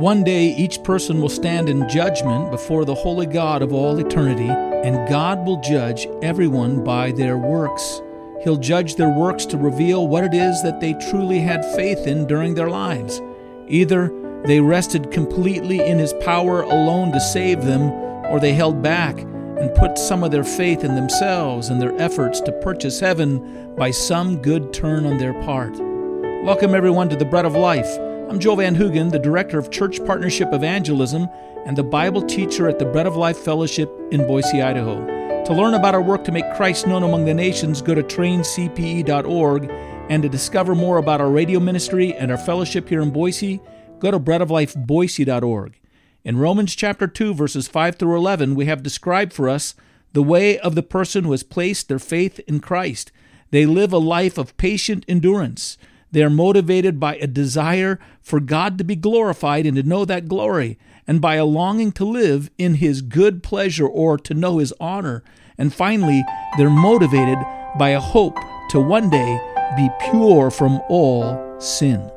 One day each person will stand in judgment before the holy God of all eternity, and God will judge everyone by their works. He'll judge their works to reveal what it is that they truly had faith in during their lives. Either they rested completely in His power alone to save them, or they held back and put some of their faith in themselves and their efforts to purchase heaven by some good turn on their part. Welcome, everyone, to the Bread of Life. I'm Joel Van Hoogen, the Director of Church Partnership Evangelism and the Bible teacher at the Bread of Life Fellowship in Boise, Idaho. To learn about our work to make Christ known among the nations, go to traincpe.org. And to discover more about our radio ministry and our fellowship here in Boise, go to breadoflifeboise.org. In Romans chapter 2, verses 5 through 11, we have described for us the way of the person who has placed their faith in Christ. They live a life of patient endurance. They are motivated by a desire for God to be glorified and to know that glory, and by a longing to live in His good pleasure or to know His honor. And finally, they're motivated by a hope to one day be pure from all sin.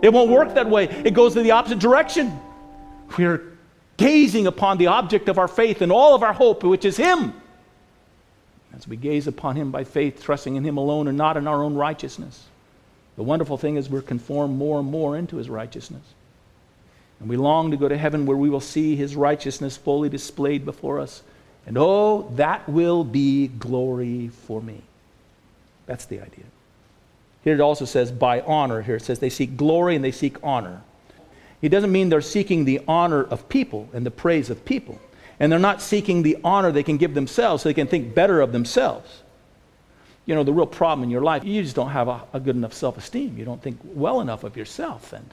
It won't work that way. It goes in the opposite direction. We're gazing upon the object of our faith and all of our hope, which is Him. We gaze upon Him by faith, trusting in Him alone and not in our own righteousness. The wonderful thing is we're conformed more and more into His righteousness. And we long to go to heaven where we will see His righteousness fully displayed before us. And oh, that will be glory for me. That's the idea. Here it also says by honor. Here it says they seek glory and they seek honor. It doesn't mean they're seeking the honor of people and the praise of people. And they're not seeking the honor they can give themselves so they can think better of themselves. You know, the real problem in your life, you just don't have a, a good enough self esteem. You don't think well enough of yourself. And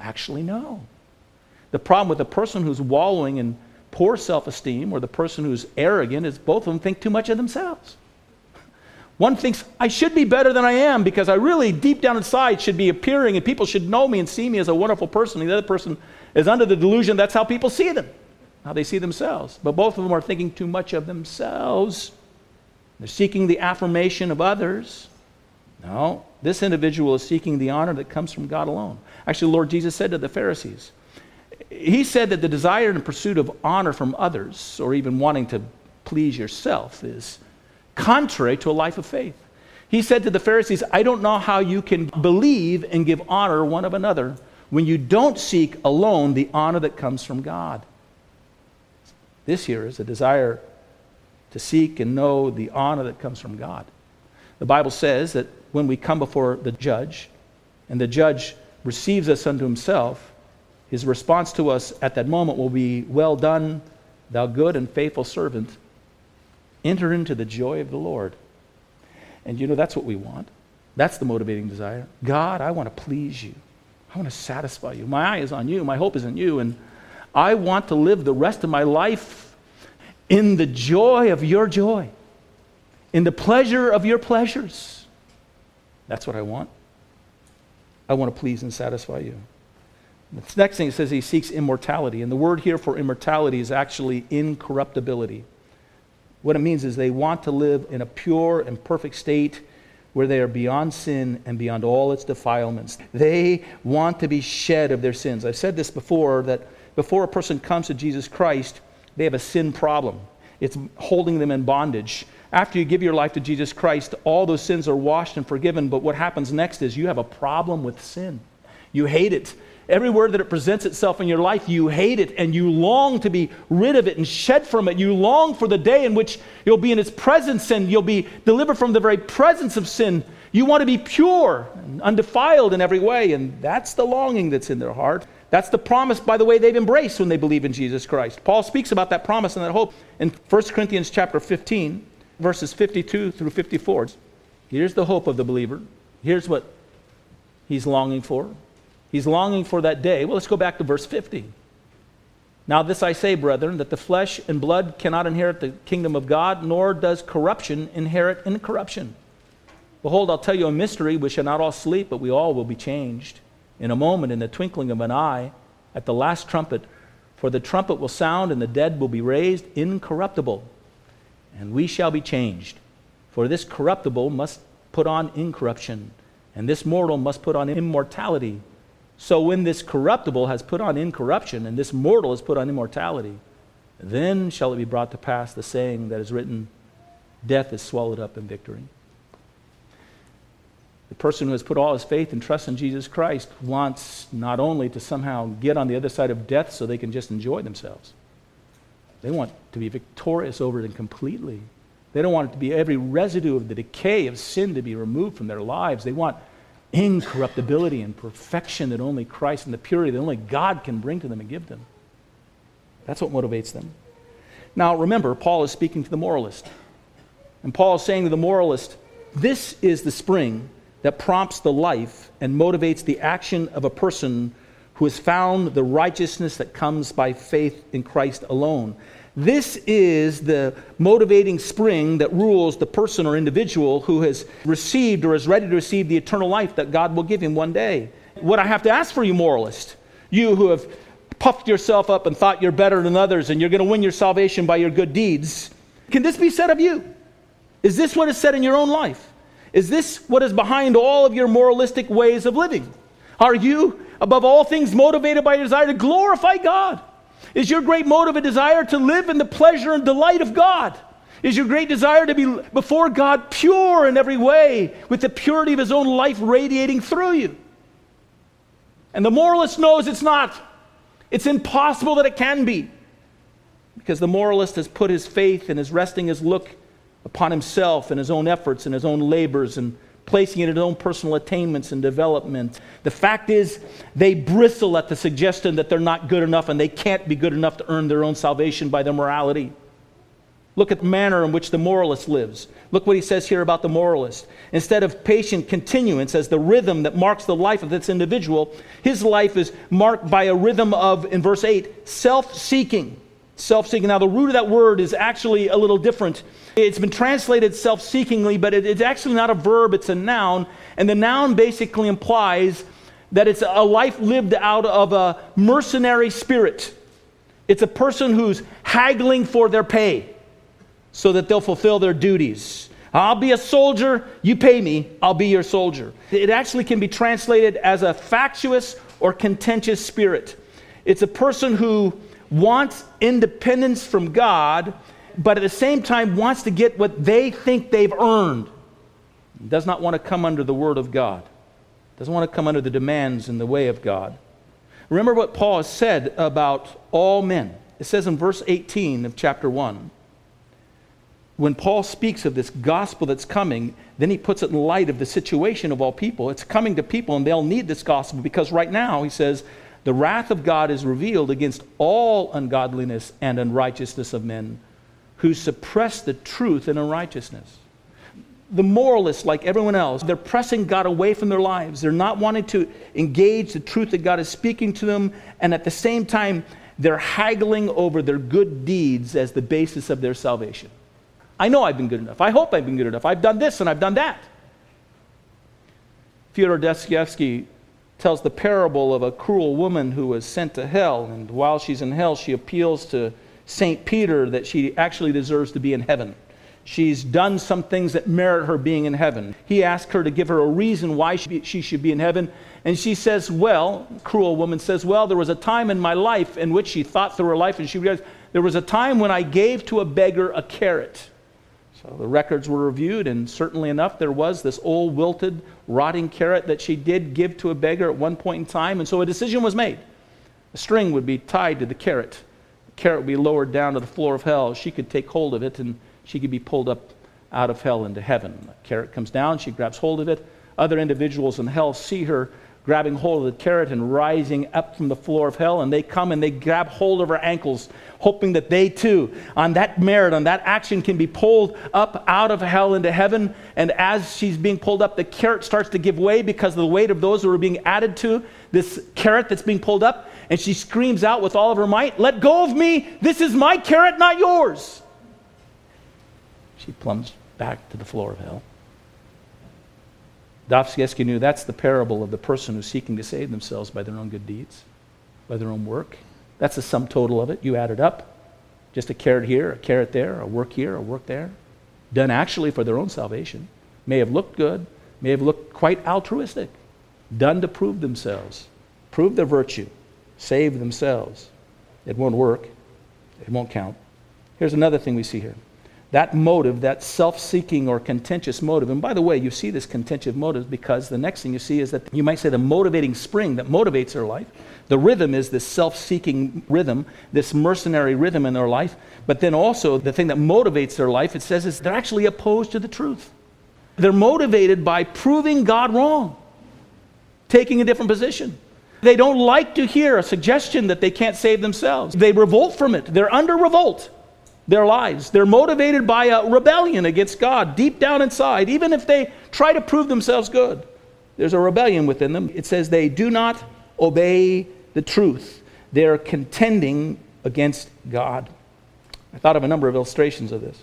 actually, no. The problem with the person who's wallowing in poor self esteem or the person who's arrogant is both of them think too much of themselves. One thinks, I should be better than I am because I really, deep down inside, should be appearing and people should know me and see me as a wonderful person. The other person is under the delusion that's how people see them, how they see themselves. But both of them are thinking too much of themselves. They're seeking the affirmation of others. No, this individual is seeking the honor that comes from God alone. Actually, Lord Jesus said to the Pharisees, He said that the desire and pursuit of honor from others, or even wanting to please yourself, is contrary to a life of faith. He said to the Pharisees, I don't know how you can believe and give honor one of another when you don't seek alone the honor that comes from God. This here is a desire to seek and know the honor that comes from God. The Bible says that when we come before the judge and the judge receives us unto himself, his response to us at that moment will be, Well done, thou good and faithful servant Enter into the joy of the Lord. And you know, that's what we want. That's the motivating desire. God, I want to please you. I want to satisfy you. My eye is on you. My hope is in you. And I want to live the rest of my life in the joy of your joy, in the pleasure of your pleasures. That's what I want. I want to please and satisfy you. The next thing it says he seeks immortality. And the word here for immortality is actually incorruptibility. What it means is they want to live in a pure and perfect state where they are beyond sin and beyond all its defilements. They want to be shed of their sins. I've said this before that before a person comes to Jesus Christ, they have a sin problem. It's holding them in bondage. After you give your life to Jesus Christ, all those sins are washed and forgiven, but what happens next is you have a problem with sin. You hate it. Everywhere that it presents itself in your life, you hate it and you long to be rid of it and shed from it. You long for the day in which you'll be in its presence and you'll be delivered from the very presence of sin. You want to be pure and undefiled in every way, and that's the longing that's in their heart. That's the promise, by the way, they've embraced when they believe in Jesus Christ. Paul speaks about that promise and that hope in 1 Corinthians chapter 15, verses 52 through 54. Here's the hope of the believer. Here's what he's longing for. He's longing for that day. Well, let's go back to verse 50. Now, this I say, brethren, that the flesh and blood cannot inherit the kingdom of God, nor does corruption inherit incorruption. Behold, I'll tell you a mystery. We shall not all sleep, but we all will be changed. In a moment, in the twinkling of an eye, at the last trumpet. For the trumpet will sound, and the dead will be raised incorruptible, and we shall be changed. For this corruptible must put on incorruption, and this mortal must put on immortality. So when this corruptible has put on incorruption, and this mortal has put on immortality, then shall it be brought to pass the saying that is written, Death is swallowed up in victory. The person who has put all his faith and trust in Jesus Christ wants not only to somehow get on the other side of death so they can just enjoy themselves, they want to be victorious over it completely. They don't want it to be every residue of the decay of sin to be removed from their lives. They want incorruptibility and perfection that only Christ and the purity that only God can bring to them and give them. That's what motivates them. Now, remember, Paul is speaking to the moralist. And Paul is saying to the moralist, This is the spring that prompts the life and motivates the action of a person who has found the righteousness that comes by faith in Christ alone. This is the motivating spring that rules the person or individual who has received or is ready to receive the eternal life that God will give him one day. What I have to ask for you, moralist, you who have puffed yourself up and thought you're better than others and you're going to win your salvation by your good deeds, can this be said of you? Is this what is said in your own life? Is this what is behind all of your moralistic ways of living? Are you, above all things, motivated by a desire to glorify God? Is your great motive a desire to live in the pleasure and delight of God? Is your great desire to be before God pure in every way, with the purity of his own life radiating through you? And the moralist knows it's not. It's impossible that it can be. Because the moralist has put his faith and is resting his look upon himself and his own efforts and his own labors and placing it in his own personal attainments and development. The fact is, they bristle at the suggestion that they're not good enough and they can't be good enough to earn their own salvation by their morality. Look at the manner in which the moralist lives. Look what he says here about the moralist. Instead of patient continuance as the rhythm that marks the life of this individual, his life is marked by a rhythm of, in verse 8, self seeking. Self seeking. Now, the root of that word is actually a little different. It's been translated self seekingly, but it, it's actually not a verb, it's a noun. And the noun basically implies that it's a life lived out of a mercenary spirit. It's a person who's haggling for their pay so that they'll fulfill their duties. I'll be a soldier, you pay me, I'll be your soldier. It actually can be translated as a factious or contentious spirit. It's a person who wants independence from God, but at the same time wants to get what they think they've earned. Does not want to come under the word of God. Doesn't want to come under the demands and the way of God. Remember what Paul has said about all men. It says in verse 18 of chapter 1 when Paul speaks of this gospel that's coming, then he puts it in light of the situation of all people. It's coming to people, and they'll need this gospel because right now, he says, the wrath of God is revealed against all ungodliness and unrighteousness of men who suppress the truth in unrighteousness. The moralists, like everyone else, they're pressing God away from their lives. They're not wanting to engage the truth that God is speaking to them, and at the same time, they're haggling over their good deeds as the basis of their salvation. I know I've been good enough. I hope I've been good enough. I've done this and I've done that. Fyodor Dostoevsky tells the parable of a cruel woman who was sent to hell, and while she's in hell, she appeals to St. Peter that she actually deserves to be in heaven. She's done some things that merit her being in heaven. He asks her to give her a reason why she should be in heaven. And she says, Well, cruel woman says, Well, there was a time in my life in which she thought through her life and she realized there was a time when I gave to a beggar a carrot. So the records were reviewed, and certainly enough, there was this old, wilted, rotting carrot that she did give to a beggar at one point in time. And so a decision was made. A string would be tied to the carrot. The carrot would be lowered down to the floor of hell. She could take hold of it, and she could be pulled up out of hell into heaven. The carrot comes down, she grabs hold of it. Other individuals in hell see her grabbing hold of the carrot and rising up from the floor of hell. And they come and they grab hold of her ankles, hoping that they too, on that merit, on that action, can be pulled up out of hell into heaven. And as she's being pulled up, the carrot starts to give way because of the weight of those who are being added to this carrot that's being pulled up. And she screams out with all of her might, Let go of me! This is my carrot, not yours! She plumps back to the floor of hell. Dostoevsky knew that's the parable of the person who's seeking to save themselves by their own good deeds, by their own work. That's the sum total of it. You add it up. Just a carrot here, a carrot there, a work here, a work there. Done actually for their own salvation. may have looked good, may have looked quite altruistic, done to prove themselves, prove their virtue, save themselves. It won't work, it won't count. Here's another thing we see here that motive, that self seeking or contentious motive, and by the way, you see this contentious motive because the next thing you see is that you might say the motivating spring that motivates their life. The rhythm is this self seeking rhythm, this mercenary rhythm in their life. But then also, the thing that motivates their life, it says, is they're actually opposed to the truth. They're motivated by proving God wrong, taking a different position. They don't like to hear a suggestion that they can't save themselves. They revolt from it. They're under revolt their lives. They're motivated by a rebellion against God deep down inside, even if they try to prove themselves good. There's a rebellion within them. It says they do not obey the truth, they're contending against God. I thought of a number of illustrations of this.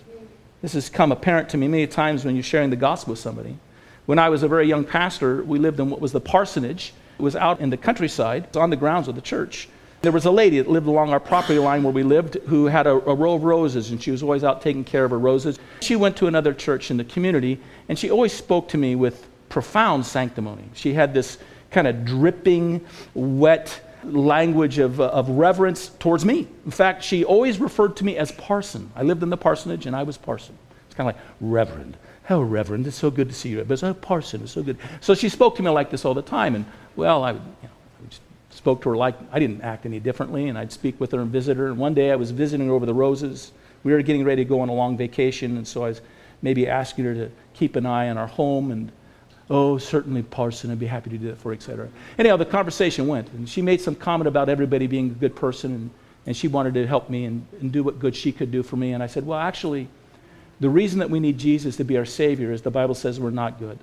This has come apparent to me many times when you're sharing the gospel with somebody. When I was a very young pastor, we lived in what was the parsonage. It was out in the countryside, on the grounds of the church. There was a lady that lived along our property line where we lived who had a, a, row of roses, and she was always out taking care of her roses. She went to another church in the community, and she always spoke to me with profound sanctimony. She had this kind of dripping, wet language of, uh, of reverence towards me. In fact, she always referred to me as parson. I lived in the parsonage, and I was parson. It's kind of like, Reverend. How Reverend, it's so good to see you. But it's a parson, it's so good. So she spoke to me like this all the time, and well, I, you know, spoke to her like I didn't act any differently, and I'd speak with her and visit her. And one day I was visiting her over the roses. We were getting ready to go on a long vacation, and so I was maybe asking her to keep an eye on our home. And oh, certainly, Parson, I'd be happy to do that for, etc. Anyhow, the conversation went, and she made some comment about everybody being a good person, and, and she wanted to help me and, and do what good she could do for me. And I said, well, actually, the reason that we need Jesus to be our Savior is the Bible says we're not good.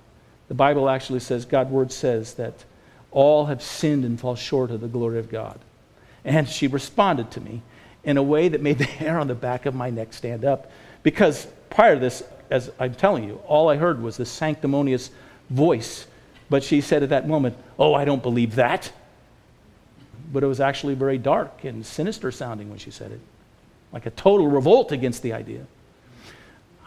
The Bible actually says, God's Word says that all have sinned and fall short of the glory of God. And she responded to me in a way that made the hair on the back of my neck stand up. Because prior to this, as I'm telling you, all I heard was this sanctimonious voice. But she said at that moment, Oh, I don't believe that. But it was actually very dark and sinister sounding when she said it, like a total revolt against the idea.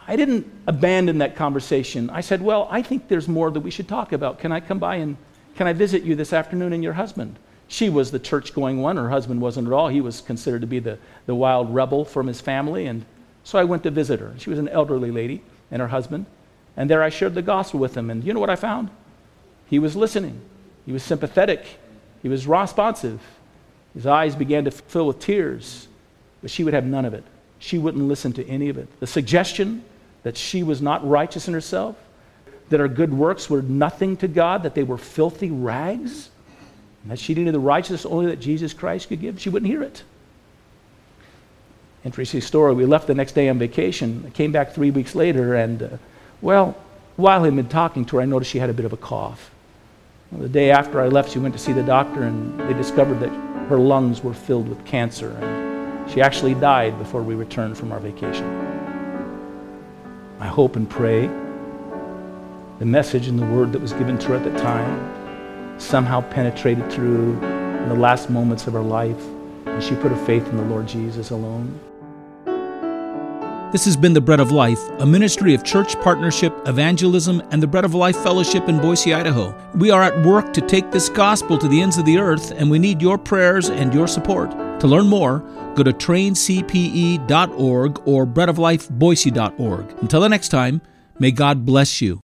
I didn't abandon that conversation. I said, Well, I think there's more that we should talk about. Can I come by and can I visit you this afternoon and your husband? She was the church going one. Her husband wasn't at all. He was considered to be the, the wild rebel from his family. And so I went to visit her. She was an elderly lady and her husband. And there I shared the gospel with him. And you know what I found? He was listening, he was sympathetic, he was responsive. His eyes began to fill with tears, but she would have none of it. She wouldn't listen to any of it. The suggestion that she was not righteous in herself, that our good works were nothing to God, that they were filthy rags, and that she needed the righteousness only that Jesus Christ could give, she wouldn't hear it. Interesting story. We left the next day on vacation. Came back three weeks later, and, uh, well, while I'd been talking to her, I noticed she had a bit of a cough. Well, the day after I left, she went to see the doctor, and they discovered that her lungs were filled with cancer, and she actually died before we returned from our vacation. I hope and pray the message and the word that was given to her at the time somehow penetrated through in the last moments of her life, and she put her faith in the Lord Jesus alone. This has been The Bread of Life, a ministry of church partnership, evangelism, and the Bread of Life Fellowship in Boise, Idaho. We are at work to take this gospel to the ends of the earth, and we need your prayers and your support. To learn more, go to traincpe.org or breadoflifeboise.org. Until the next time, may God bless you.